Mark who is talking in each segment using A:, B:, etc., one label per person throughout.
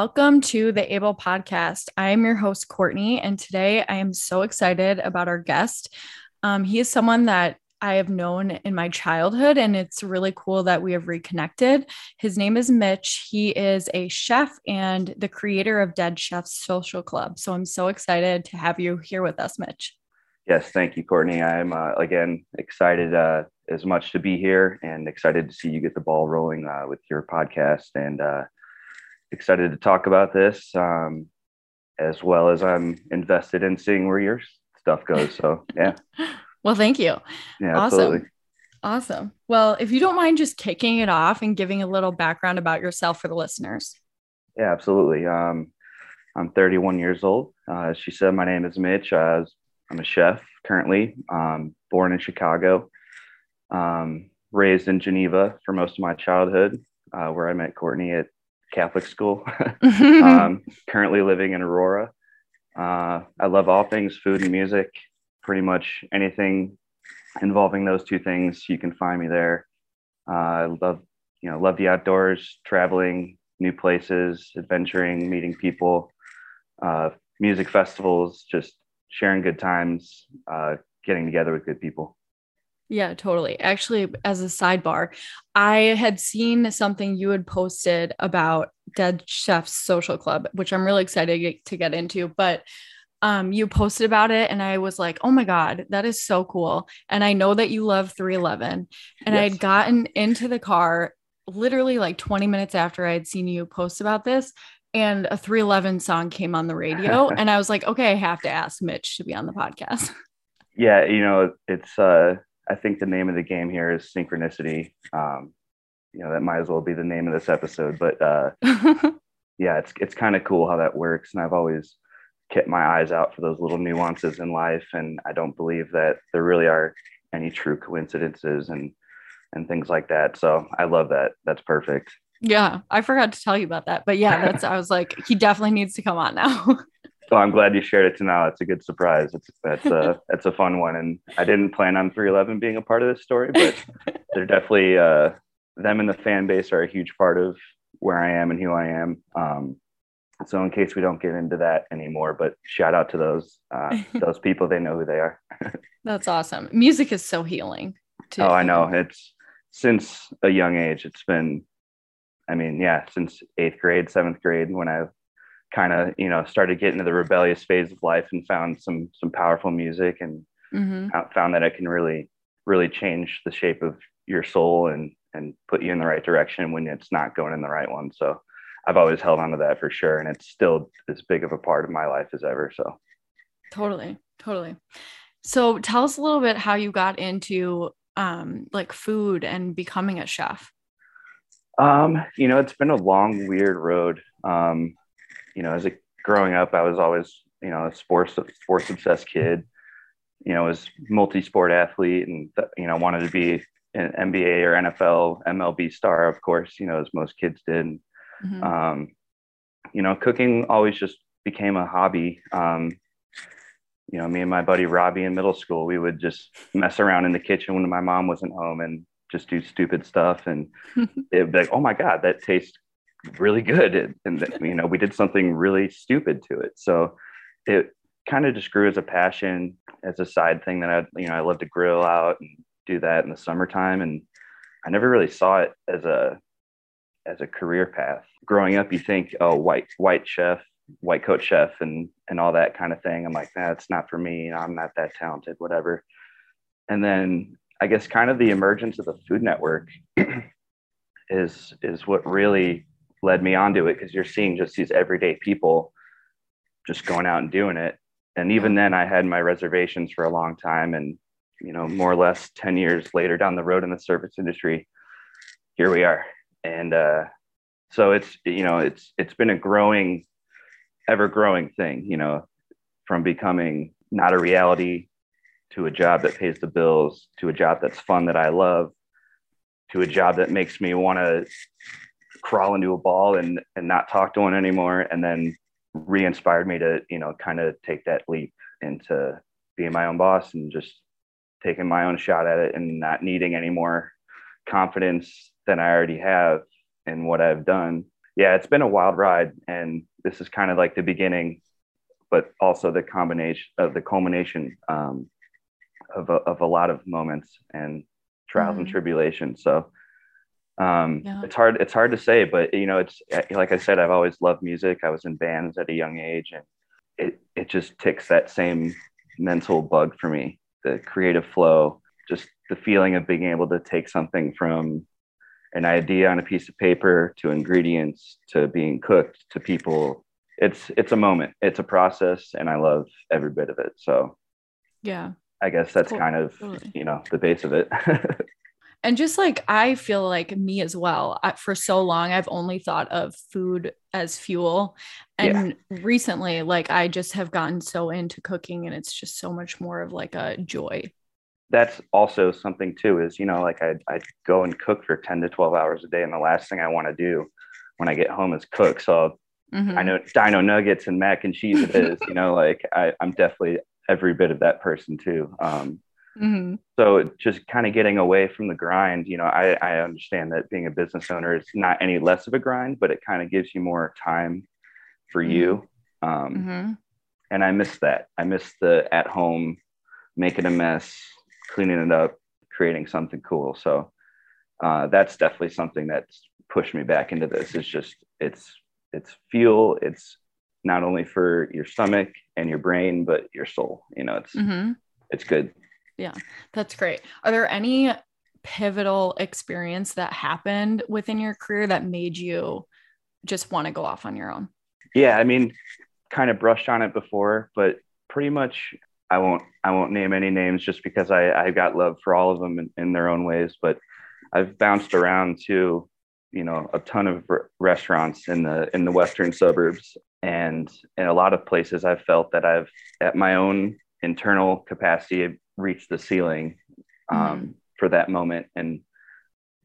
A: Welcome to the Able Podcast. I am your host, Courtney, and today I am so excited about our guest. Um, he is someone that I have known in my childhood, and it's really cool that we have reconnected. His name is Mitch. He is a chef and the creator of Dead Chefs Social Club. So I'm so excited to have you here with us, Mitch.
B: Yes, thank you, Courtney. I'm uh, again excited uh, as much to be here and excited to see you get the ball rolling uh, with your podcast and uh, excited to talk about this, um, as well as I'm invested in seeing where your stuff goes. So, yeah.
A: well, thank you.
B: Yeah, awesome. Absolutely.
A: Awesome. Well, if you don't mind just kicking it off and giving a little background about yourself for the listeners.
B: Yeah, absolutely. Um, I'm 31 years old. Uh, she said, my name is Mitch. Uh, I'm a chef currently, um, born in Chicago, um, raised in Geneva for most of my childhood, uh, where I met Courtney at Catholic school. um, currently living in Aurora. Uh, I love all things food and music. Pretty much anything involving those two things, you can find me there. Uh, I love, you know, love the outdoors, traveling, new places, adventuring, meeting people, uh, music festivals, just sharing good times, uh, getting together with good people.
A: Yeah, totally. Actually, as a sidebar, I had seen something you had posted about Dead Chefs Social Club, which I'm really excited to get into. But um, you posted about it, and I was like, oh my God, that is so cool. And I know that you love 311. And yes. I had gotten into the car literally like 20 minutes after I had seen you post about this. And a 311 song came on the radio. and I was like, okay, I have to ask Mitch to be on the podcast.
B: Yeah, you know, it's uh I think the name of the game here is synchronicity. Um, you know, that might as well be the name of this episode. But uh, yeah, it's it's kind of cool how that works, and I've always kept my eyes out for those little nuances in life, and I don't believe that there really are any true coincidences and and things like that. So I love that. That's perfect.
A: Yeah, I forgot to tell you about that, but yeah, that's I was like, he definitely needs to come on now.
B: So I'm glad you shared it to now. It's a good surprise. It's that's a that's a fun one, and I didn't plan on 311 being a part of this story, but they're definitely uh, them and the fan base are a huge part of where I am and who I am. Um, so in case we don't get into that anymore, but shout out to those uh, those people. They know who they are.
A: that's awesome. Music is so healing.
B: Too. Oh, I know. It's since a young age. It's been, I mean, yeah, since eighth grade, seventh grade, when I kind of you know started getting into the rebellious phase of life and found some some powerful music and mm-hmm. found that it can really really change the shape of your soul and and put you in the right direction when it's not going in the right one so i've always held on to that for sure and it's still as big of a part of my life as ever so
A: totally totally so tell us a little bit how you got into um like food and becoming a chef
B: um you know it's been a long weird road um you know, as a growing up, I was always, you know, a sports sports obsessed kid. You know, was multi-sport athlete, and you know, wanted to be an NBA or NFL, MLB star, of course. You know, as most kids did. Mm-hmm. Um, you know, cooking always just became a hobby. Um, you know, me and my buddy Robbie in middle school, we would just mess around in the kitchen when my mom wasn't home and just do stupid stuff. And it'd be like, oh my God, that tastes really good and, you know we did something really stupid to it so it kind of just grew as a passion as a side thing that i you know i love to grill out and do that in the summertime and i never really saw it as a as a career path growing up you think oh white white chef white coat chef and and all that kind of thing i'm like that's not for me i'm not that talented whatever and then i guess kind of the emergence of the food network is is what really led me onto it because you're seeing just these everyday people just going out and doing it. And even then, I had my reservations for a long time. And, you know, more or less 10 years later down the road in the service industry, here we are. And uh, so it's, you know, it's, it's been a growing, ever growing thing, you know, from becoming not a reality to a job that pays the bills to a job that's fun that I love to a job that makes me want to crawl into a ball and and not talk to one anymore and then re-inspired me to you know kind of take that leap into being my own boss and just taking my own shot at it and not needing any more confidence than I already have and what I've done. Yeah, it's been a wild ride and this is kind of like the beginning but also the combination of the culmination um, of, a, of a lot of moments and trials mm-hmm. and tribulations. So um, yeah. it's hard, it's hard to say, but you know, it's like I said, I've always loved music. I was in bands at a young age and it, it just ticks that same mental bug for me, the creative flow, just the feeling of being able to take something from an idea on a piece of paper to ingredients to being cooked to people. It's it's a moment. It's a process and i love every bit of it. So
A: yeah.
B: I guess that's cool. kind of totally. you know the base of it.
A: And just like i feel like me as well. I, for so long i've only thought of food as fuel. And yeah. recently like i just have gotten so into cooking and it's just so much more of like a joy
B: that's also something too is you know like i i go and cook for 10 to 12 hours a day and the last thing i want to do when i get home is cook so Mm-hmm. I know dino nuggets and mac and cheese it is, you know, like I, I'm definitely every bit of that person too. Um, mm-hmm. So just kind of getting away from the grind, you know, I, I understand that being a business owner is not any less of a grind, but it kind of gives you more time for mm-hmm. you. Um, mm-hmm. And I miss that. I miss the at home, making a mess, cleaning it up, creating something cool. So uh, that's definitely something that's pushed me back into this. It's just, it's it's fuel it's not only for your stomach and your brain but your soul you know it's mm-hmm. it's good
A: yeah that's great are there any pivotal experience that happened within your career that made you just want to go off on your own
B: yeah i mean kind of brushed on it before but pretty much i won't i won't name any names just because i i got love for all of them in, in their own ways but i've bounced around to you know a ton of restaurants in the in the western suburbs and in a lot of places i've felt that i've at my own internal capacity reached the ceiling um, mm-hmm. for that moment. And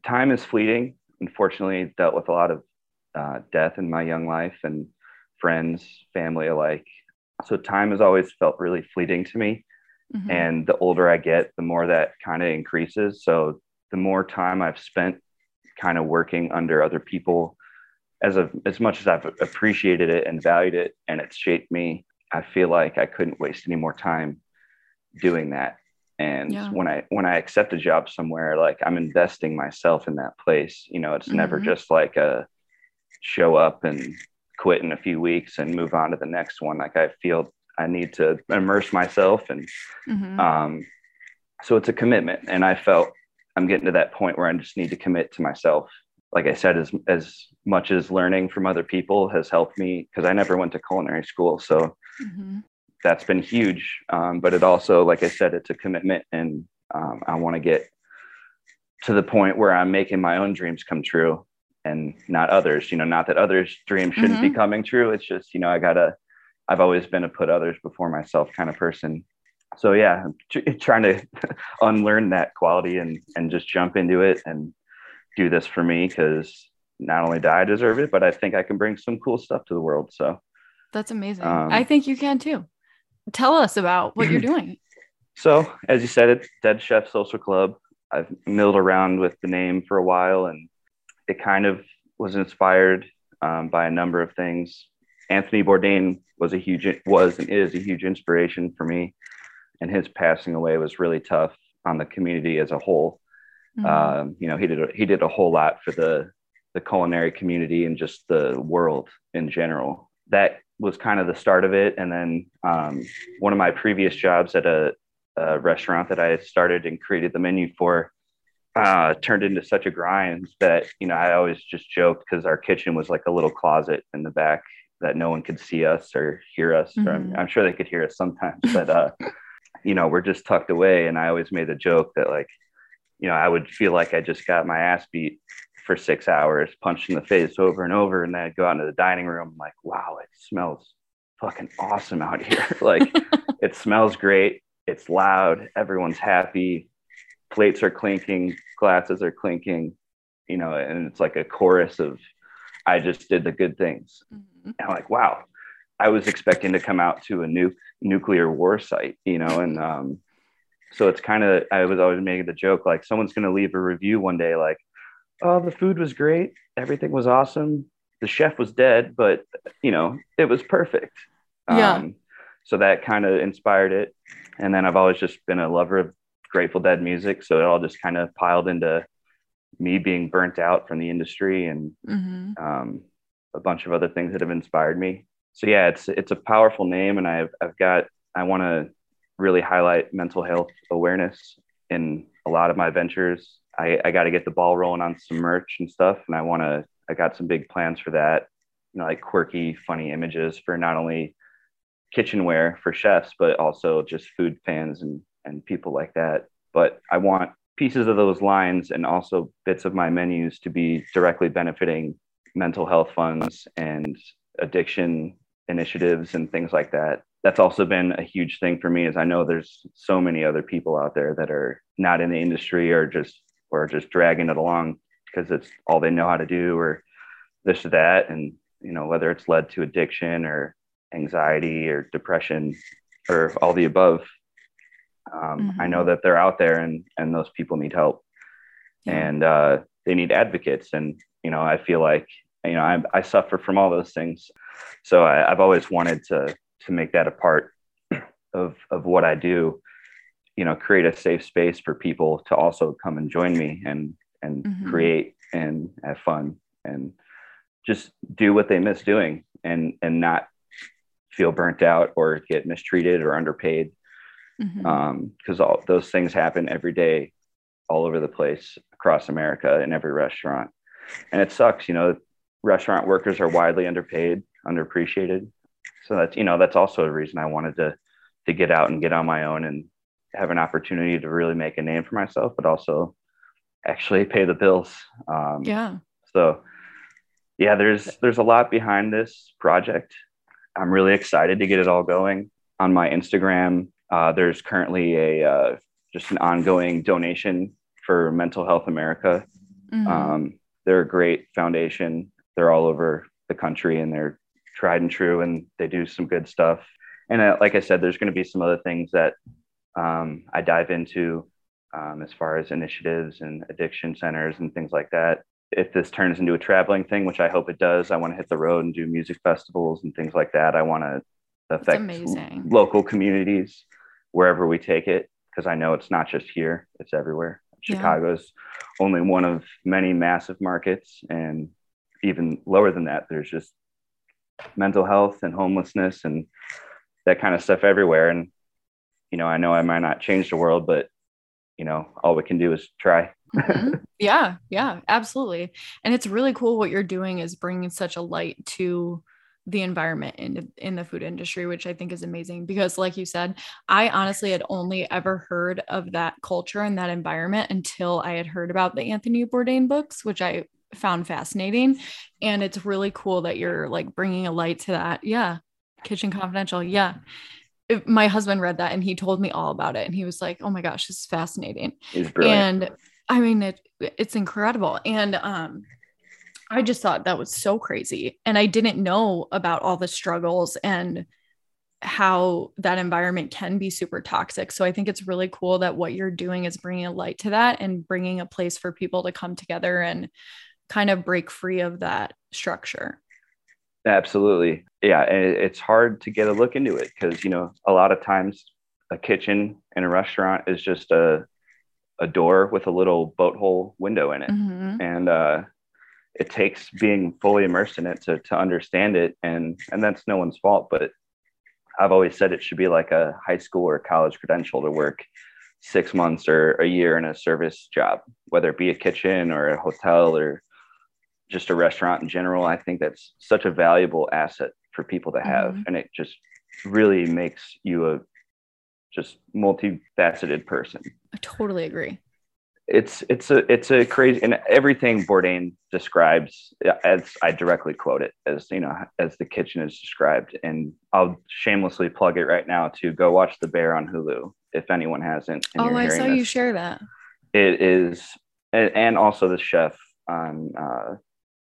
B: time is fleeting. Unfortunately dealt with a lot of uh, death in my young life and friends family alike so time has always felt really fleeting to me mm-hmm. and the older i get the more that kind of increases so the more time i've spent kind of working under other people as of as much as I've appreciated it and valued it and it's shaped me, I feel like I couldn't waste any more time doing that. And yeah. when I when I accept a job somewhere, like I'm investing myself in that place. You know, it's mm-hmm. never just like a show up and quit in a few weeks and move on to the next one. Like I feel I need to immerse myself and mm-hmm. um so it's a commitment. And I felt I'm getting to that point where I just need to commit to myself. Like I said, as as much as learning from other people has helped me, because I never went to culinary school, so mm-hmm. that's been huge. Um, but it also, like I said, it's a commitment, and um, I want to get to the point where I'm making my own dreams come true, and not others. You know, not that others' dreams shouldn't mm-hmm. be coming true. It's just you know I gotta. I've always been a put others before myself kind of person, so yeah, trying to unlearn that quality and and just jump into it and do this for me because not only do I deserve it, but I think I can bring some cool stuff to the world. So
A: that's amazing. Um, I think you can too. Tell us about what you're doing.
B: so, as you said, it's Dead Chef Social Club. I've milled around with the name for a while, and it kind of was inspired um, by a number of things. Anthony Bourdain was a huge was and is a huge inspiration for me and his passing away was really tough on the community as a whole. Mm-hmm. Um, you know, he did a, he did a whole lot for the the culinary community and just the world in general. That was kind of the start of it. And then um, one of my previous jobs at a, a, restaurant that I had started and created the menu for uh, turned into such a grind that you know I always just joked because our kitchen was like a little closet in the back that no one could see us or hear us. Mm-hmm. Or I'm, I'm, sure they could hear us sometimes, but uh, you know, we're just tucked away. And I always made the joke that like, you know, I would feel like I just got my ass beat for six hours, punched in the face over and over. And then I'd go out into the dining room, I'm like, wow, it smells fucking awesome out here. like it smells great. it's loud, everyone's happy, plates are clinking, glasses are clinking, you know, and it's like a chorus of I just did the good things. Mm-hmm. And I'm like, wow, I was expecting to come out to a nu- nuclear war site, you know, and um, so it's kind of I was always making the joke like someone's going to leave a review one day like, oh, the food was great, everything was awesome, the chef was dead, but you know, it was perfect.
A: Yeah. Um,
B: so that kind of inspired it, and then I've always just been a lover of Grateful Dead music, so it all just kind of piled into me being burnt out from the industry and mm-hmm. um, a bunch of other things that have inspired me. So yeah, it's it's a powerful name, and I've I've got I want to really highlight mental health awareness in a lot of my ventures. I, I got to get the ball rolling on some merch and stuff, and I want to. I got some big plans for that. You know, like quirky, funny images for not only kitchenware for chefs, but also just food fans and and people like that. But I want pieces of those lines and also bits of my menus to be directly benefiting mental health funds and addiction initiatives and things like that that's also been a huge thing for me is i know there's so many other people out there that are not in the industry or just or just dragging it along because it's all they know how to do or this or that and you know whether it's led to addiction or anxiety or depression or all the above um, mm-hmm. I know that they're out there and and those people need help, yeah. and uh, they need advocates. And you know, I feel like you know I, I suffer from all those things, so I, I've always wanted to to make that a part of of what I do. You know, create a safe space for people to also come and join me and and mm-hmm. create and have fun and just do what they miss doing and and not feel burnt out or get mistreated or underpaid because mm-hmm. um, all those things happen every day all over the place across america in every restaurant. And it sucks you know restaurant workers are widely underpaid underappreciated. So that's you know that's also a reason i wanted to to get out and get on my own and have an opportunity to really make a name for myself but also actually pay the bills.
A: Um, yeah.
B: so yeah there's there's a lot behind this project. I'm really excited to get it all going on my instagram uh, there's currently a uh, just an ongoing donation for Mental Health America. Mm-hmm. Um, they're a great foundation. They're all over the country and they're tried and true, and they do some good stuff. And uh, like I said, there's going to be some other things that um, I dive into um, as far as initiatives and addiction centers and things like that. If this turns into a traveling thing, which I hope it does, I want to hit the road and do music festivals and things like that. I want to affect local communities wherever we take it because I know it's not just here, it's everywhere. Yeah. Chicago's only one of many massive markets. And even lower than that, there's just mental health and homelessness and that kind of stuff everywhere. And, you know, I know I might not change the world, but, you know, all we can do is try.
A: mm-hmm. Yeah, yeah, absolutely. And it's really cool what you're doing is bringing such a light to the environment in in the food industry which i think is amazing because like you said i honestly had only ever heard of that culture and that environment until i had heard about the anthony bourdain books which i found fascinating. And it's really cool that you're like bringing a light to that. Yeah kitchen confidential. Yeah. My husband read that and he told me all about it and he was like oh my gosh this is fascinating. And i mean it it's incredible. And um I just thought that was so crazy. And I didn't know about all the struggles and how that environment can be super toxic. So I think it's really cool that what you're doing is bringing a light to that and bringing a place for people to come together and kind of break free of that structure.
B: Absolutely. Yeah. And it's hard to get a look into it because, you know, a lot of times a kitchen in a restaurant is just a, a door with a little boat hole window in it. Mm-hmm. And, uh, it takes being fully immersed in it to to understand it and and that's no one's fault but i've always said it should be like a high school or college credential to work six months or a year in a service job whether it be a kitchen or a hotel or just a restaurant in general. I think that's such a valuable asset for people to have mm-hmm. and it just really makes you a just multifaceted person.
A: I totally agree
B: it's it's a it's a crazy and everything Bourdain describes as I directly quote it as you know as the kitchen is described and I'll shamelessly plug it right now to go watch The Bear on Hulu. if anyone hasn't.
A: Oh, I saw this. you share that.
B: It is, and also the chef on. Uh,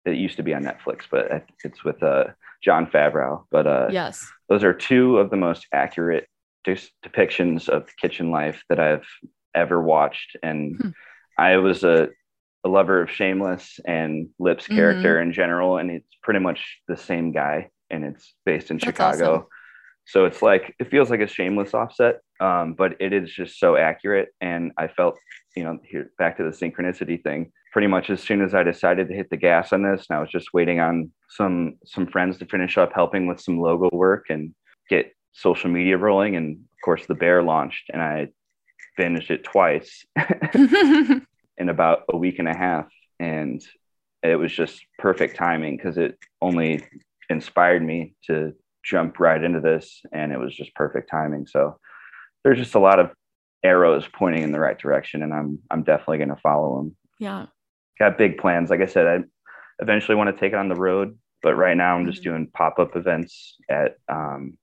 B: it used to be on Netflix, but it's with uh, Jon Favreau. But uh,
A: yes,
B: those are two of the most accurate depictions of kitchen life that I've ever watched, and hmm. I was a, a, lover of Shameless and Lip's mm-hmm. character mm-hmm. in general, and it's pretty much the same guy, and it's based in That's Chicago. Awesome. So it's like it feels like a shameless offset, um, but it is just so accurate. And I felt, you know, here back to the synchronicity thing. Pretty much as soon as I decided to hit the gas on this, and I was just waiting on some some friends to finish up helping with some logo work and get social media rolling. And of course, the bear launched, and I binged it twice in about a week and a half, and it was just perfect timing because it only inspired me to jump right into this and it was just perfect timing. So there's just a lot of arrows pointing in the right direction and i'm i'm definitely going to follow them
A: yeah.
B: Got big plans. Like i said i eventually want to take it on the road but right now i'm just mm-hmm. doing pop-up events at um,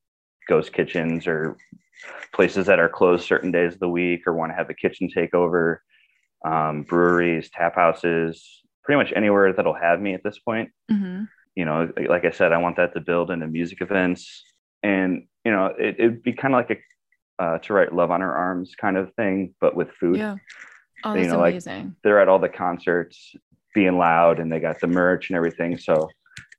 B: ghost kitchens or places that are closed certain days of the week or want to have a kitchen takeover um, breweries tap houses pretty much anywhere that'll have me at this point mm-hmm you know, like I said, I want that to build into music events, and you know, it, would be kind of like a uh, to write "Love on Her Arms" kind of thing, but with food.
A: Yeah. Oh, that's you know, amazing.
B: Like they're at all the concerts, being loud, and they got the merch and everything. So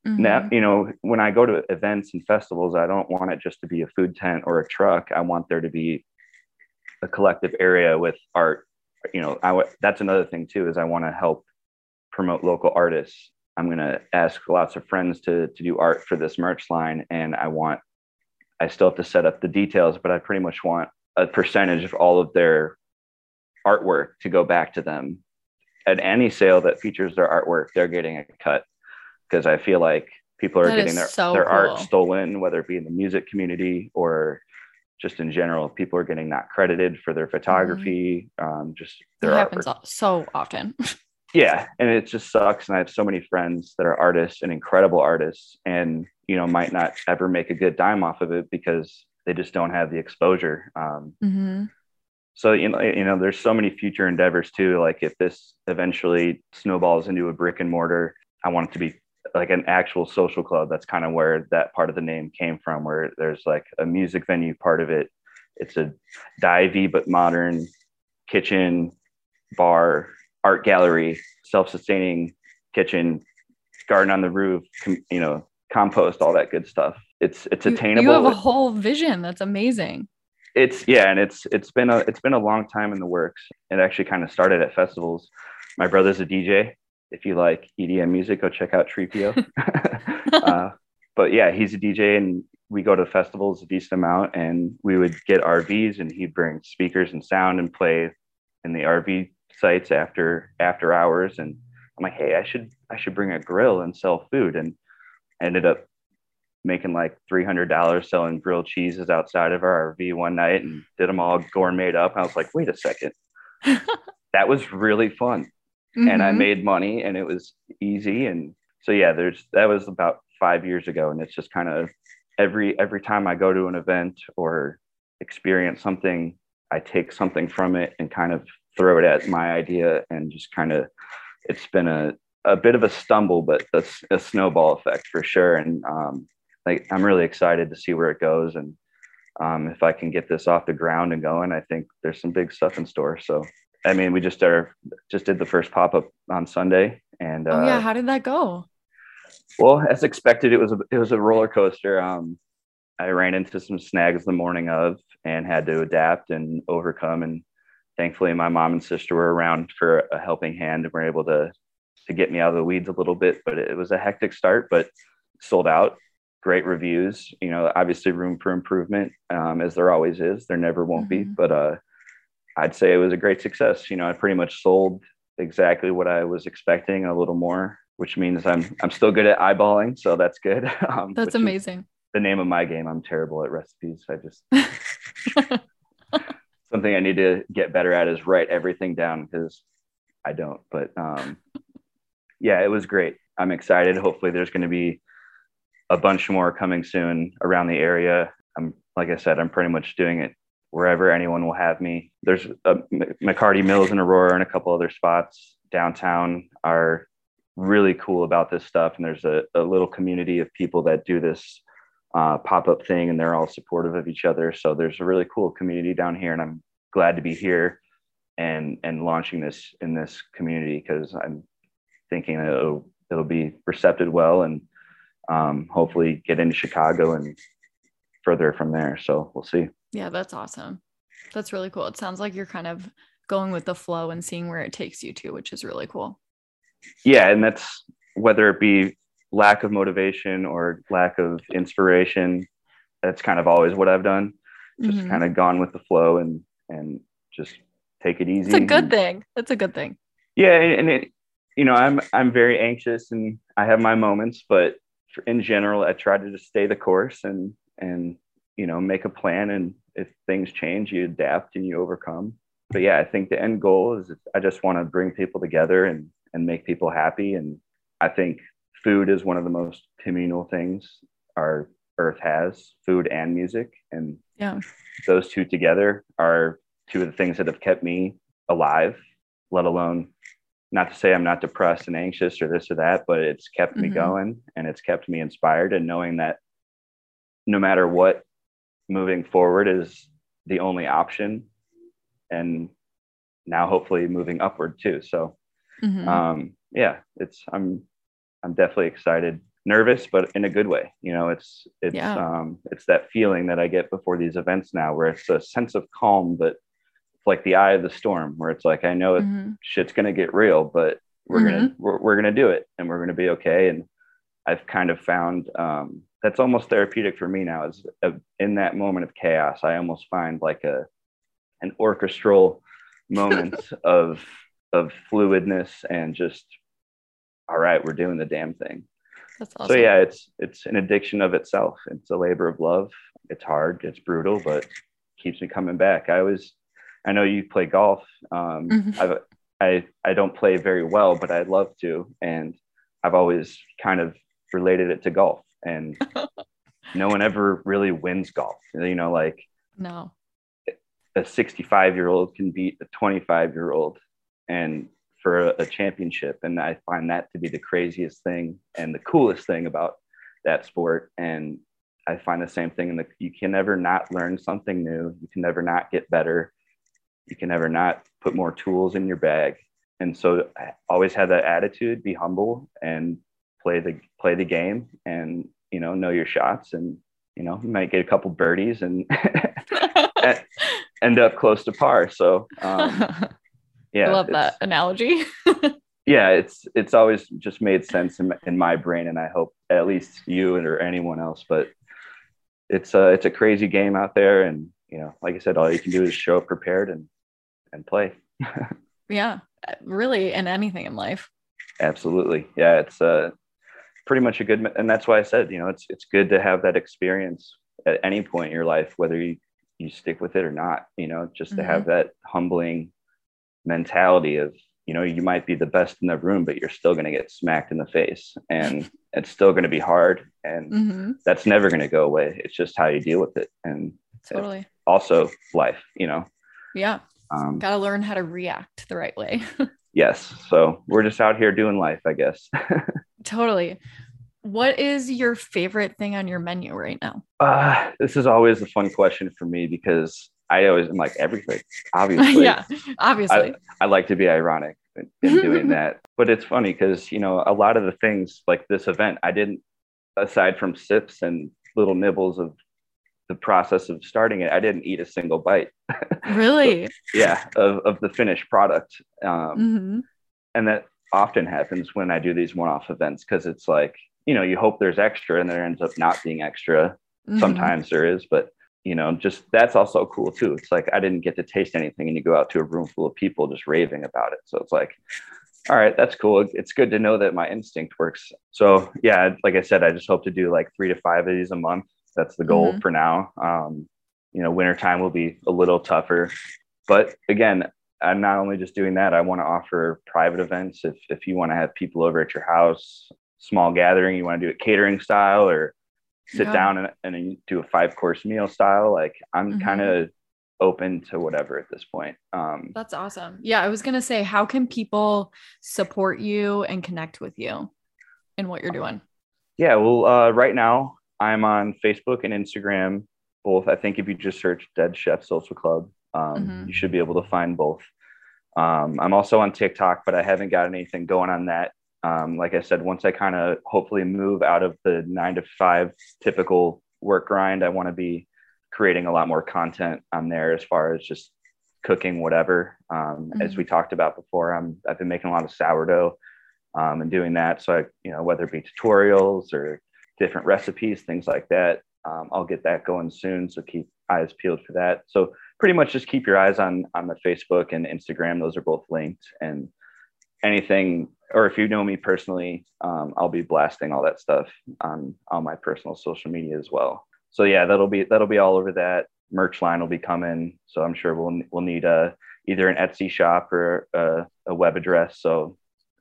B: mm-hmm. now, you know, when I go to events and festivals, I don't want it just to be a food tent or a truck. I want there to be a collective area with art. You know, I w- that's another thing too is I want to help promote local artists I'm going to ask lots of friends to, to do art for this merch line. And I want, I still have to set up the details, but I pretty much want a percentage of all of their artwork to go back to them. At any sale that features their artwork, they're getting a cut because I feel like people are that getting their, so their cool. art stolen, whether it be in the music community or just in general. People are getting not credited for their photography, mm-hmm. um, just their
A: it happens so often.
B: yeah and it just sucks and i have so many friends that are artists and incredible artists and you know might not ever make a good dime off of it because they just don't have the exposure um, mm-hmm. so you know you know there's so many future endeavors too like if this eventually snowballs into a brick and mortar i want it to be like an actual social club that's kind of where that part of the name came from where there's like a music venue part of it it's a divey but modern kitchen bar art gallery, self-sustaining kitchen, garden on the roof, com- you know, compost, all that good stuff. It's it's attainable.
A: You have a whole vision. That's amazing.
B: It's yeah, and it's it's been a it's been a long time in the works. It actually kind of started at festivals. My brother's a DJ. If you like EDM music, go check out Tripio. uh, but yeah, he's a DJ, and we go to festivals a decent amount, and we would get RVs, and he'd bring speakers and sound and play in the RV sites after after hours. And i'm like hey i should i should bring a grill and sell food. And ended up making like $300 selling grilled cheeses outside of our rv one night and did them all gourmet up. I was like wait a second. That was really fun mm-hmm. and i mm-hmm. made money and it was easy and so yeah there's that was about five years ago and it's just kind of every every time i go to an event or experience something i take something from it and kind of throw it at my idea and just kind of it's been a, a bit of a stumble but that's a snowball effect for sure and um, like i'm really excited to see where it goes and um, if i can get this off the ground and going i think there's some big stuff in store so i mean we just are just did the first pop-up on sunday and
A: oh yeah. uh, how did that go?
B: well as expected it was a, it was a roller coaster. Um, i ran into some snags the morning of and had to adapt and overcome. And thankfully my mom and sister were around for a helping hand and were able to to get me out of the weeds a little bit. But it was a hectic start but sold out. Great reviews. You know obviously room for improvement um, as there always is. There never won't mm-hmm. be but uh, i'd say it was a great success you know i pretty much sold exactly what i was expecting and a little more which means i'm i'm still good at eyeballing so that's good
A: um, that's amazing
B: the name of my game i'm terrible at recipes i just something I need to get better at is write everything down because I don't. But um, yeah, it was great. I'm excited. Hopefully, there's going to be a bunch more coming soon around the area. I'm like I said, I'm pretty much doing it wherever anyone will have me. There's a McCarty Mills in Aurora and a couple other spots downtown are really cool about this stuff. And there's a, a little community of people that do this uh, pop up thing, and they're all supportive of each other. So there's a really cool community down here, and I'm glad to be here and and launching this in this community because I'm thinking it'll it'll be receptive well and um, hopefully get into Chicago and further from there. So we'll see.
A: Yeah, that's awesome. That's really cool. It sounds like you're kind of going with the flow and seeing where it takes you to, which is really cool.
B: Yeah, and that's whether it be lack of motivation or lack of inspiration. That's kind of always what I've done. Just mm-hmm. kind of gone with the flow and and just take it easy.
A: It's a good thing. That's a good thing.
B: Yeah, and it, you know, I'm I'm very anxious and I have my moments, but in general, I try to just stay the course and and you know make a plan. And if things change, you adapt and you overcome. But yeah, I think the end goal is I just want to bring people together and and make people happy. And I think food is one of the most communal things our earth has food and music and
A: yeah
B: those two together are two of the things that have kept me alive let alone not to say i'm not depressed and anxious or this or that but it's kept mm-hmm. me going and it's kept me inspired and knowing that no matter what moving forward is the only option and now hopefully moving upward too so mm-hmm. um yeah it's i'm I'm definitely excited, nervous, but in a good way. You know, it's it's yeah. um it's that feeling that I get before these events now, where it's a sense of calm, but it's like the eye of the storm, where it's like I know mm-hmm. shit's gonna get real, but we're mm-hmm. gonna we're, we're gonna do it, and we're gonna be okay. And I've kind of found um, that's almost therapeutic for me now. Is uh, in that moment of chaos, I almost find like a an orchestral moment of of fluidness and just all right, we're doing the damn thing. Awesome. So yeah, it's it's an addiction of itself. It's a labor of love. It's hard, it's brutal, but keeps me coming back. I was, I know you play golf. Um, mm-hmm. I've, I I don't play very well, but I'd love to, and I've always kind of related it to golf. And no one ever really wins golf. You know, like
A: no,
B: a 65 year old can beat a 25 year old, and for a, a championship. And I find that to be the craziest thing and the coolest thing about that sport. And I find the same thing in the you can never not learn something new. You can never not get better. You can never not put more tools in your bag. And so I always have that attitude, be humble and play the play the game and you know know your shots and you know you might get a couple birdies and end up close to par. So um, yeah
A: i love that analogy.
B: Yeah it's it's always just made sense in, in my brain and i hope at least you or anyone else but it's a it's a crazy game out there and you know like i said all you can do is show up prepared and and play.
A: Yeah really in anything in life.
B: Absolutely. Yeah it's uh pretty much a good and that's why i said you know it's it's good to have that experience at any point in your life whether you you stick with it or not you know just to mm-hmm. have that humbling mentality of you know you might be the best in the room but you're still going to get smacked in the face and it's still going to be hard and mm-hmm. that's never going to go away. It's just how you deal with it and
A: totally.
B: also life you know?
A: Yeah. Um, got to learn how to react the right way.
B: Yes. So we're just out here doing life i guess
A: totally what is your favorite thing on your menu right now
B: uh, this is always a fun question for me because I always am like everything, obviously.
A: yeah, obviously.
B: I, I, like to be ironic in, in doing that, but it's funny because you know a lot of the things like this event, I didn't, aside from sips and little nibbles of the process of starting it, I didn't eat a single bite.
A: Really?
B: so, yeah, of of the finished product, um, mm-hmm. and that often happens when I do these one-off events because it's like you know you hope there's extra and there ends up not being extra. Mm-hmm. Sometimes there is, but you know, just that's also cool too. It's like I didn't get to taste anything, and you go out to a room full of people just raving about it. So it's like, all right, that's cool. It's good to know that my instinct works. So yeah, like I said, I just hope to do like three to five of these a month. That's the goal mm-hmm. for now. Um, you know, wintertime will be a little tougher, but again, I'm not only just doing that. I want to offer private events. If if you want to have people over at your house, small gathering, you want to do it catering style or sit yeah. down and, and do a five course meal style. Like I'm mm-hmm. kind of open to whatever at this point. Um,
A: That's awesome. Yeah, I was gonna say, how can people support you and connect with you in what you're doing?
B: Yeah, well, uh, right now I'm on Facebook and Instagram. Both, I think, if you just search "Dead Chef Social Club," um,
A: Mhm.
B: you should be able to find both. Um, I'm also on TikTok, but I haven't got anything going on that. Um, like I said, once I kind of hopefully move out of the nine to five typical work grind, I want to be creating a lot more content on there as far as just cooking whatever. Um, As
A: Mhm.
B: we talked about before, I'm I've been making a lot of sourdough um, and doing that. So I, you know, whether it be tutorials or different recipes, things like that, um, I'll get that going soon. So keep eyes peeled for that. So pretty much just keep your eyes on on the Facebook and Instagram. Those are both linked. And anything, or if you know me personally, um, I'll be blasting all that stuff on on my personal social media as well. So yeah, that'll be that'll be all over that. Merch line will be coming. So I'm sure we'll we'll need a either an Etsy shop or a, a web address. So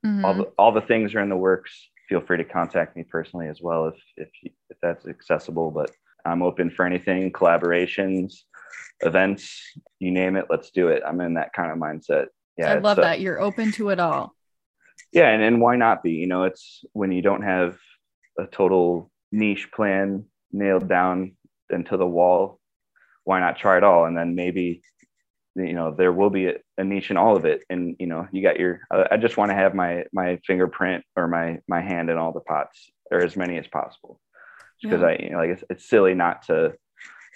A: Mhm.
B: all the all the things are in the works. Feel free to contact me personally as well if if if that's accessible. But I'm open for anything, collaborations, events, you name it. Let's do it. I'm in that kind of mindset. Yeah,
A: I love that. You're open to it all.
B: Yeah, and, and why not be? You know, it's when you don't have a total niche plan nailed down into the wall. Why not try it all? And then maybe you know there will be a, a niche in all of it and you know you got your uh, i just want to have my my fingerprint or my my hand in all the pots or as many as possible because
A: Yeah.
B: i you know like it's, it's silly not to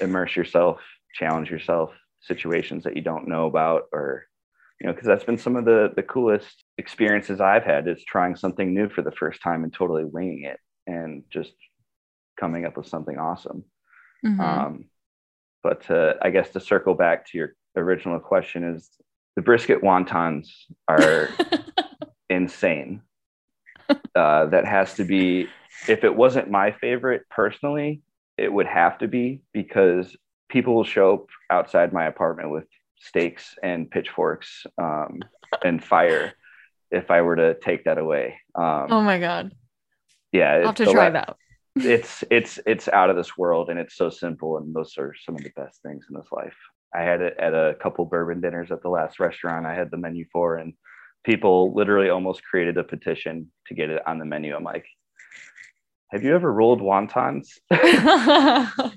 B: immerse yourself challenge yourself situations that you don't know about or you know because that's been some of the the coolest experiences i've had is trying something new for the first time and totally winging it and just coming up with something awesome
A: Mhm.
B: um, but uh, I guess to circle back to your original question is the brisket wontons are insane. Uh, that has to be, if it wasn't my favorite personally, it would have to be because people will show up outside my apartment with stakes and pitchforks um, and fire if I were to take that away. Um,
A: oh my god.
B: yeah,
A: I'll have to try that.
B: it's it's it's out of this world and it's so simple and those are some of the best things in this life i had it at a couple bourbon dinners at the last restaurant i had the menu for and people literally almost created a petition to get it on the menu i'm like have you ever rolled wontons?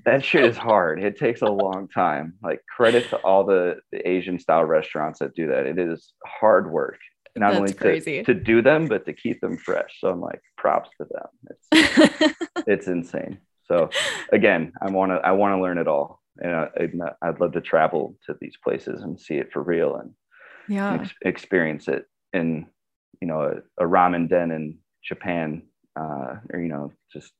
B: That shit is hard. It takes a long time. Like credit to all the, the asian style restaurants that do that. It is hard work not
A: That's
B: only
A: crazy.
B: to, to do them but to keep them fresh. So i'm like props to them. It's it's insane. So again, I want to I want to learn it all, and I, I'd, I'd love to travel to these places and see it for real and,
A: yeah.
B: ex- experience it in you know a, a ramen den in Japan, uh, or you know just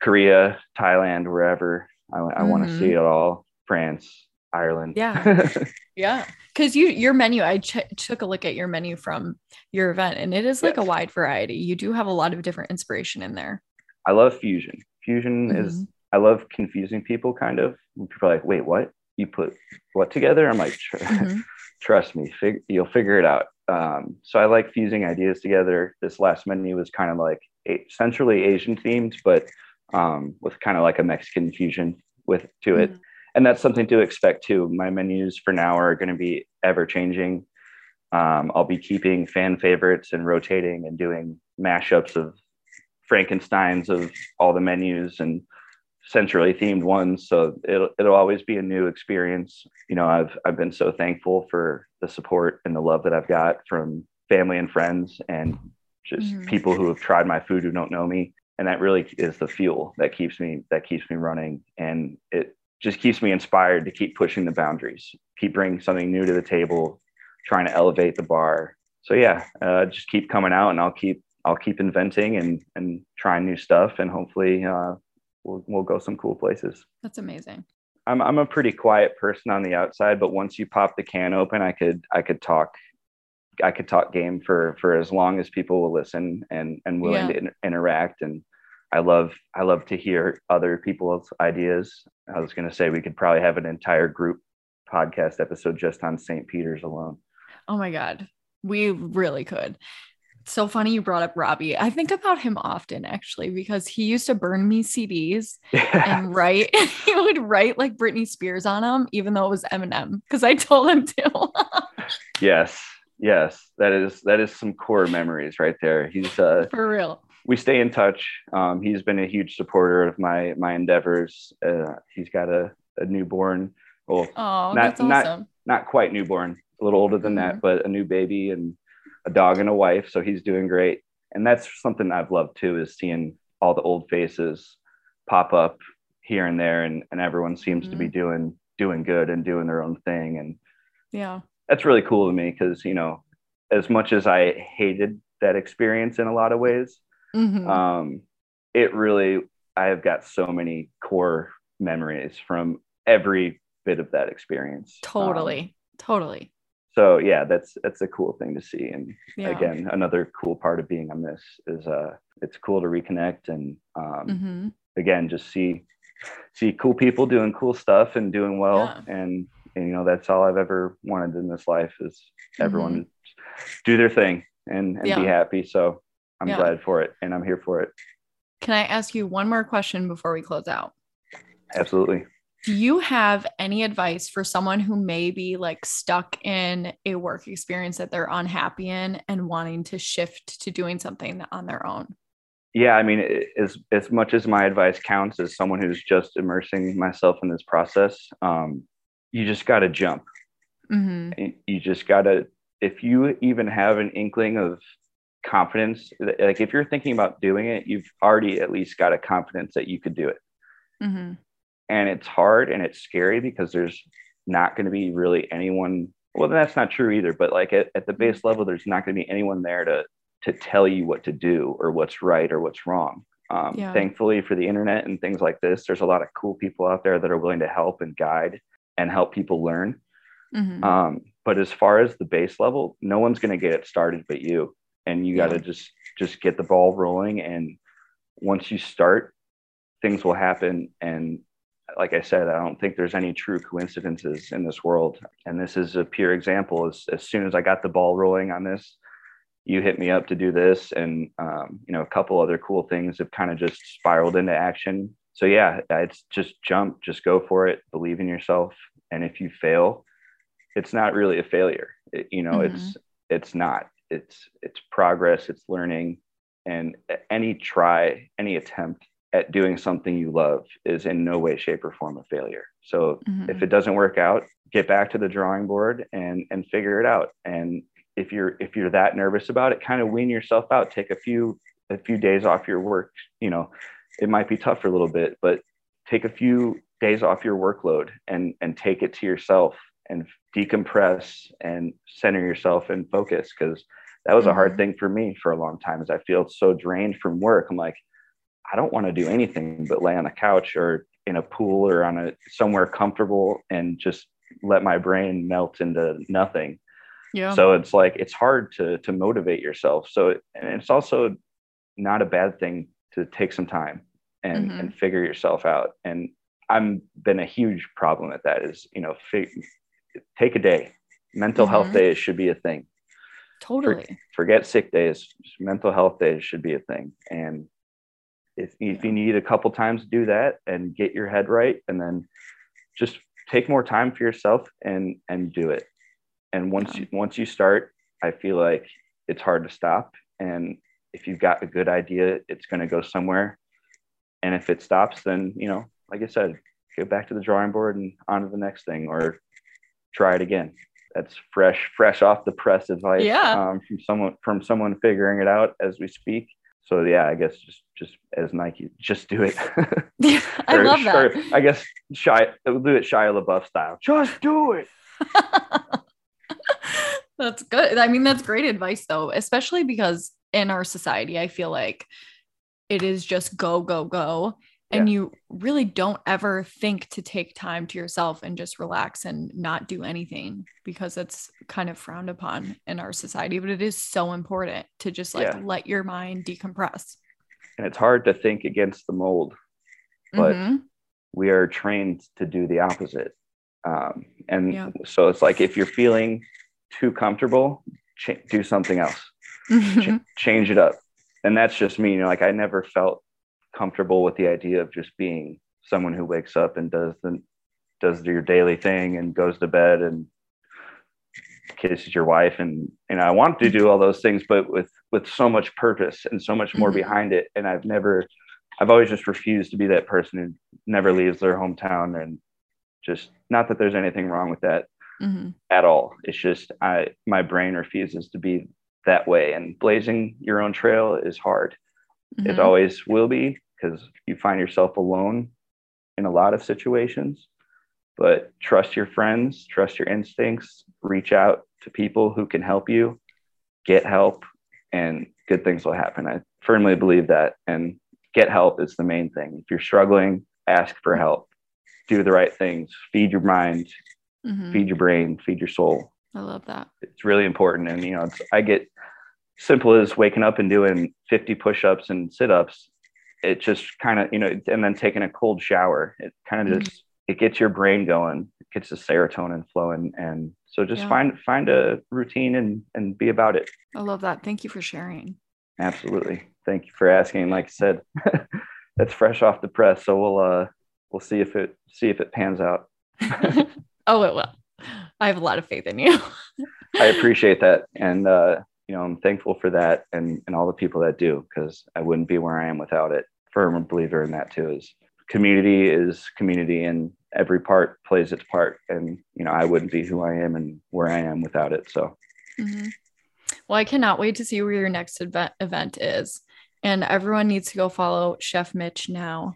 B: Korea, Thailand, wherever. I, I want to see it all. France, Ireland.
A: Yeah. Yeah. Cause you, your menu, I ch- took a look at your menu from your event and it is like a wide variety. You do have a lot of different inspiration in there.
B: I love fusion. Fusion
A: Mm-hmm.
B: is I love confusing people kind of. People are like, wait, what? You put what together? I'm like, "Tr-
A: Mhm.
B: trust me, fig- you'll figure it out. Um, so I like fusing ideas together. This last menu was kind of like centrally Asian themed, but um, with kind of like a Mexican fusion with to it.
A: Mhm.
B: And that's something to expect too. My menus for now are going to be ever changing. Um, I'll be keeping fan favorites and rotating and doing mashups of Frankenstein's of all the menus and centrally themed ones. So it'll it'll always be a new experience. You know, I've I've been so thankful for the support and the love that I've got from family and friends and just
A: Mhm.
B: people who have tried my food who don't know me. And that really is the fuel that keeps me that keeps me running. And it just keeps me inspired to keep pushing the boundaries, keep bringing something new to the table, trying to elevate the bar. So yeah, uh, just keep coming out, and I'll keep I'll keep inventing and and trying new stuff, and hopefully uh, we'll we'll go some cool places.
A: That's amazing.
B: I'm I'm a pretty quiet person on the outside, but once you pop the can open, I could I could talk I could talk game for for as long as people will listen and and willing
A: Yeah.
B: to in, interact and I love I love to hear other people's ideas. I was going to say we could probably have an entire group podcast episode just on St. Peter's alone.
A: Oh my God. We really could. so funny you brought up Robbie. I think about him often actually because he used to burn me CDs
B: Yeah.
A: and write. he would write like Britney Spears on them, even though it was Eminem, because I told him to.
B: yes. Yes. That is that is some core memories right there. He's uh
A: For real.
B: we stay in touch. Um, he's been a huge supporter of my my endeavors. Uh, he's got a, a newborn, well,
A: Oh,
B: Not-
A: that's
B: not-
A: awesome.
B: not quite newborn, a little older than that, but a new baby and a dog and a wife. So he's doing great. And that's something I've loved too, is seeing all the old faces pop up here and there, and, and everyone seems to be doing doing good and doing their own thing. And
A: yeah.
B: That's really cool to me because you know, as much as I hated that experience in a lot of ways,
A: Mhm.
B: um, it really I have got so many core memories from every bit of that experience. Um,
A: totally. totally.
B: so yeah, that's that's a cool thing to see. And
A: Yeah.
B: again, another cool part of being on this is uh it's cool to reconnect and um
A: Mhm.
B: again just see see cool people doing cool stuff and doing well
A: Yeah.
B: and and you know that's all I've ever wanted in this life is everyone
A: Mhm.
B: do their thing and, and be happy. So I'm
A: Yeah.
B: glad for it and I'm here for it.
A: Can I ask you one more question before we close out?
B: Absolutely.
A: Do you have any advice for someone who may be like stuck in a work experience that they're unhappy in and wanting to shift to doing something on their own?
B: yeah i mean as as much as my advice counts as someone who's just immersing myself in this process um, you just got to jump
A: hmm
B: you just got to if you even have an inkling of confidence like if you're thinking about doing it you've already at least got a confidence that you could do it.
A: Hmm
B: and it's hard and it's scary because there's not going to be really anyone well that's not true either but like at, at the base level there's not going to be anyone there to to tell you what to do or what's right or what's wrong. Um,
A: Yeah.
B: thankfully for the internet and things like this there's a lot of cool people out there that are willing to help and guide and help people learn.
A: Hmm
B: um, but as far as the base level no one's going to get it started but you. And you got to
A: Yeah.
B: just just get the ball rolling. And once you start things will happen. And like i said i don't think there's any true coincidences in this world. And this is a pure example. As, as soon as i got the ball rolling on this you hit me up to do this. And um, you know a couple other cool things have kind of just spiraled into action so yeah it's just jump just go for it believe in yourself. And if you fail it's not really a failure. It- you know it's it's not. It's it's progress it's learning. And any try any attempt at doing something you love is in no way shape or form a failure. So
A: Mhm.
B: if it doesn't work out get back to the drawing board and and figure it out. And if you're if you're that nervous about it kind of wean yourself out. Take a few a few days off your work you know it might be tough for a little bit but take a few days off your workload and and take it to yourself and decompress and center yourself and focus because that was a hard
A: Mhm.
B: thing for me for a long time as i feel so drained from work i'm like i don't want to do anything but lay on the couch or in a pool or on a somewhere comfortable and just let my brain melt into nothing
A: yeah.
B: so it's like it's hard to to motivate yourself so and it's also not a bad thing to take some time and
A: Mhm.
B: and figure yourself out. And i'm been a huge problem at that is you know fig- take a day. Mental health
A: Mhm.
B: days should be a thing.
A: Totally.
B: forget sick days. Mental health days should be a thing. And if, if you need a couple times to do that and get your head right and then just take more time for yourself and and do it. And once
A: Yeah.
B: you once you start i feel like it's hard to stop. And if you've got a good idea it's going to go somewhere and if it stops then you know like i said go back to the drawing board and on to the next thing or try it again that's fresh fresh off the press advice
A: Yeah.
B: um, from someone from someone figuring it out as we speak so yeah i guess just just as nike just do it
A: Yeah, I
B: Or-
A: love that.
B: or i guess shy do it shia labeouf style just do it
A: that's good. I mean, that's great advice, though, especially because in our society, I feel like it is just go, go, go. And you really don't ever think to take time to yourself and just relax and not do anything because it's kind of frowned upon in our society. But it is so important to just like
B: Yeah.
A: let your mind decompress.
B: and it's hard to think against the mold But-
A: Mhm.
B: we are trained to do the opposite. Um, and
A: Yeah.
B: so it's like if you're feeling too comfortable, ch- do something else. ch- change it up. And that's just me. You know, like I never felt comfortable with the idea of just being someone who wakes up and does the does your daily thing and goes to bed and kisses your wife and and I want to do all those things but with with so much purpose and so much more mm-hmm. behind it and I've never I've always just refused to be that person who never leaves their hometown and just not that there's anything wrong with that mm-hmm. at all it's just I my brain refuses to be that way and blazing your own trail is hard mm-hmm. it always will be because you find yourself alone in a lot of situations but trust your friends, trust your instincts, reach out to people who can help you, get help, and good things will happen. I firmly believe that. And get help is the main thing. If you're struggling, ask for help, do the right things, feed your mind, mm-hmm. feed your brain, feed your soul.
A: I love that.
B: It's really important. And, you know, I get simple as waking up and doing 50 push ups and sit ups. It just kind of, you know, and then taking a cold shower. It kind of mm-hmm. just it gets your brain going it gets the serotonin flowing and so just yeah. find find a routine and and be about it
A: i love that thank you for sharing
B: absolutely thank you for asking like i said that's fresh off the press so we'll uh we'll see if it see if it pans out
A: oh it will i have a lot of faith in you.
B: I appreciate that. And uh you know i'm thankful for that and and all the people that do because i wouldn't be where i am without it. Firm believer in that too is community is community and every part plays its part. And you know i wouldn't be who i am and where i am without it so. Mm-hmm.
A: well i cannot wait to see where your next event event is. And everyone needs to go follow chef mitch now.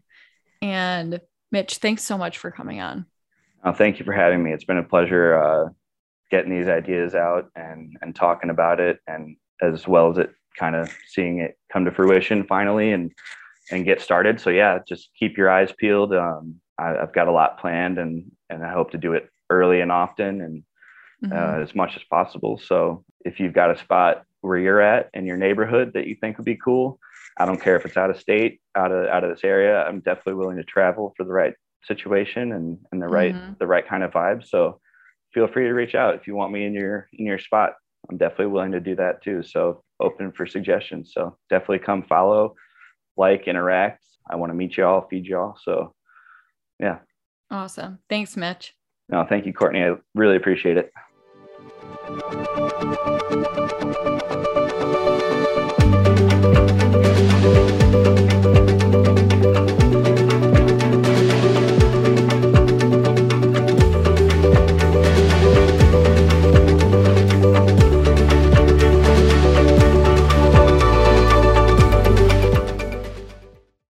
A: And mitch thanks so much for coming on
B: oh, thank you for having me it's been a pleasure uh, getting these ideas out and and talking about it and as well as it kind of seeing it come to fruition finally and and get started. So yeah, just keep your eyes peeled. Um, I, have got a lot planned, and and I hope to do it early and often, and mm-hmm. uh, as much as possible. So if you've got a spot where you're at in your neighborhood that you think would be cool, I don't care if it's out of state, out of out of this area. I'm definitely willing to travel for the right situation and and the right mm-hmm. the right kind of vibe. So feel free to reach out if you want me in your in your spot. I'm definitely willing to do that too. So open for suggestions. So definitely come follow like, interact. I want to meet y'all, feed y'all. So, yeah.
A: Awesome. Thanks, Mitch.
B: No, thank you, Courtney. I really appreciate it.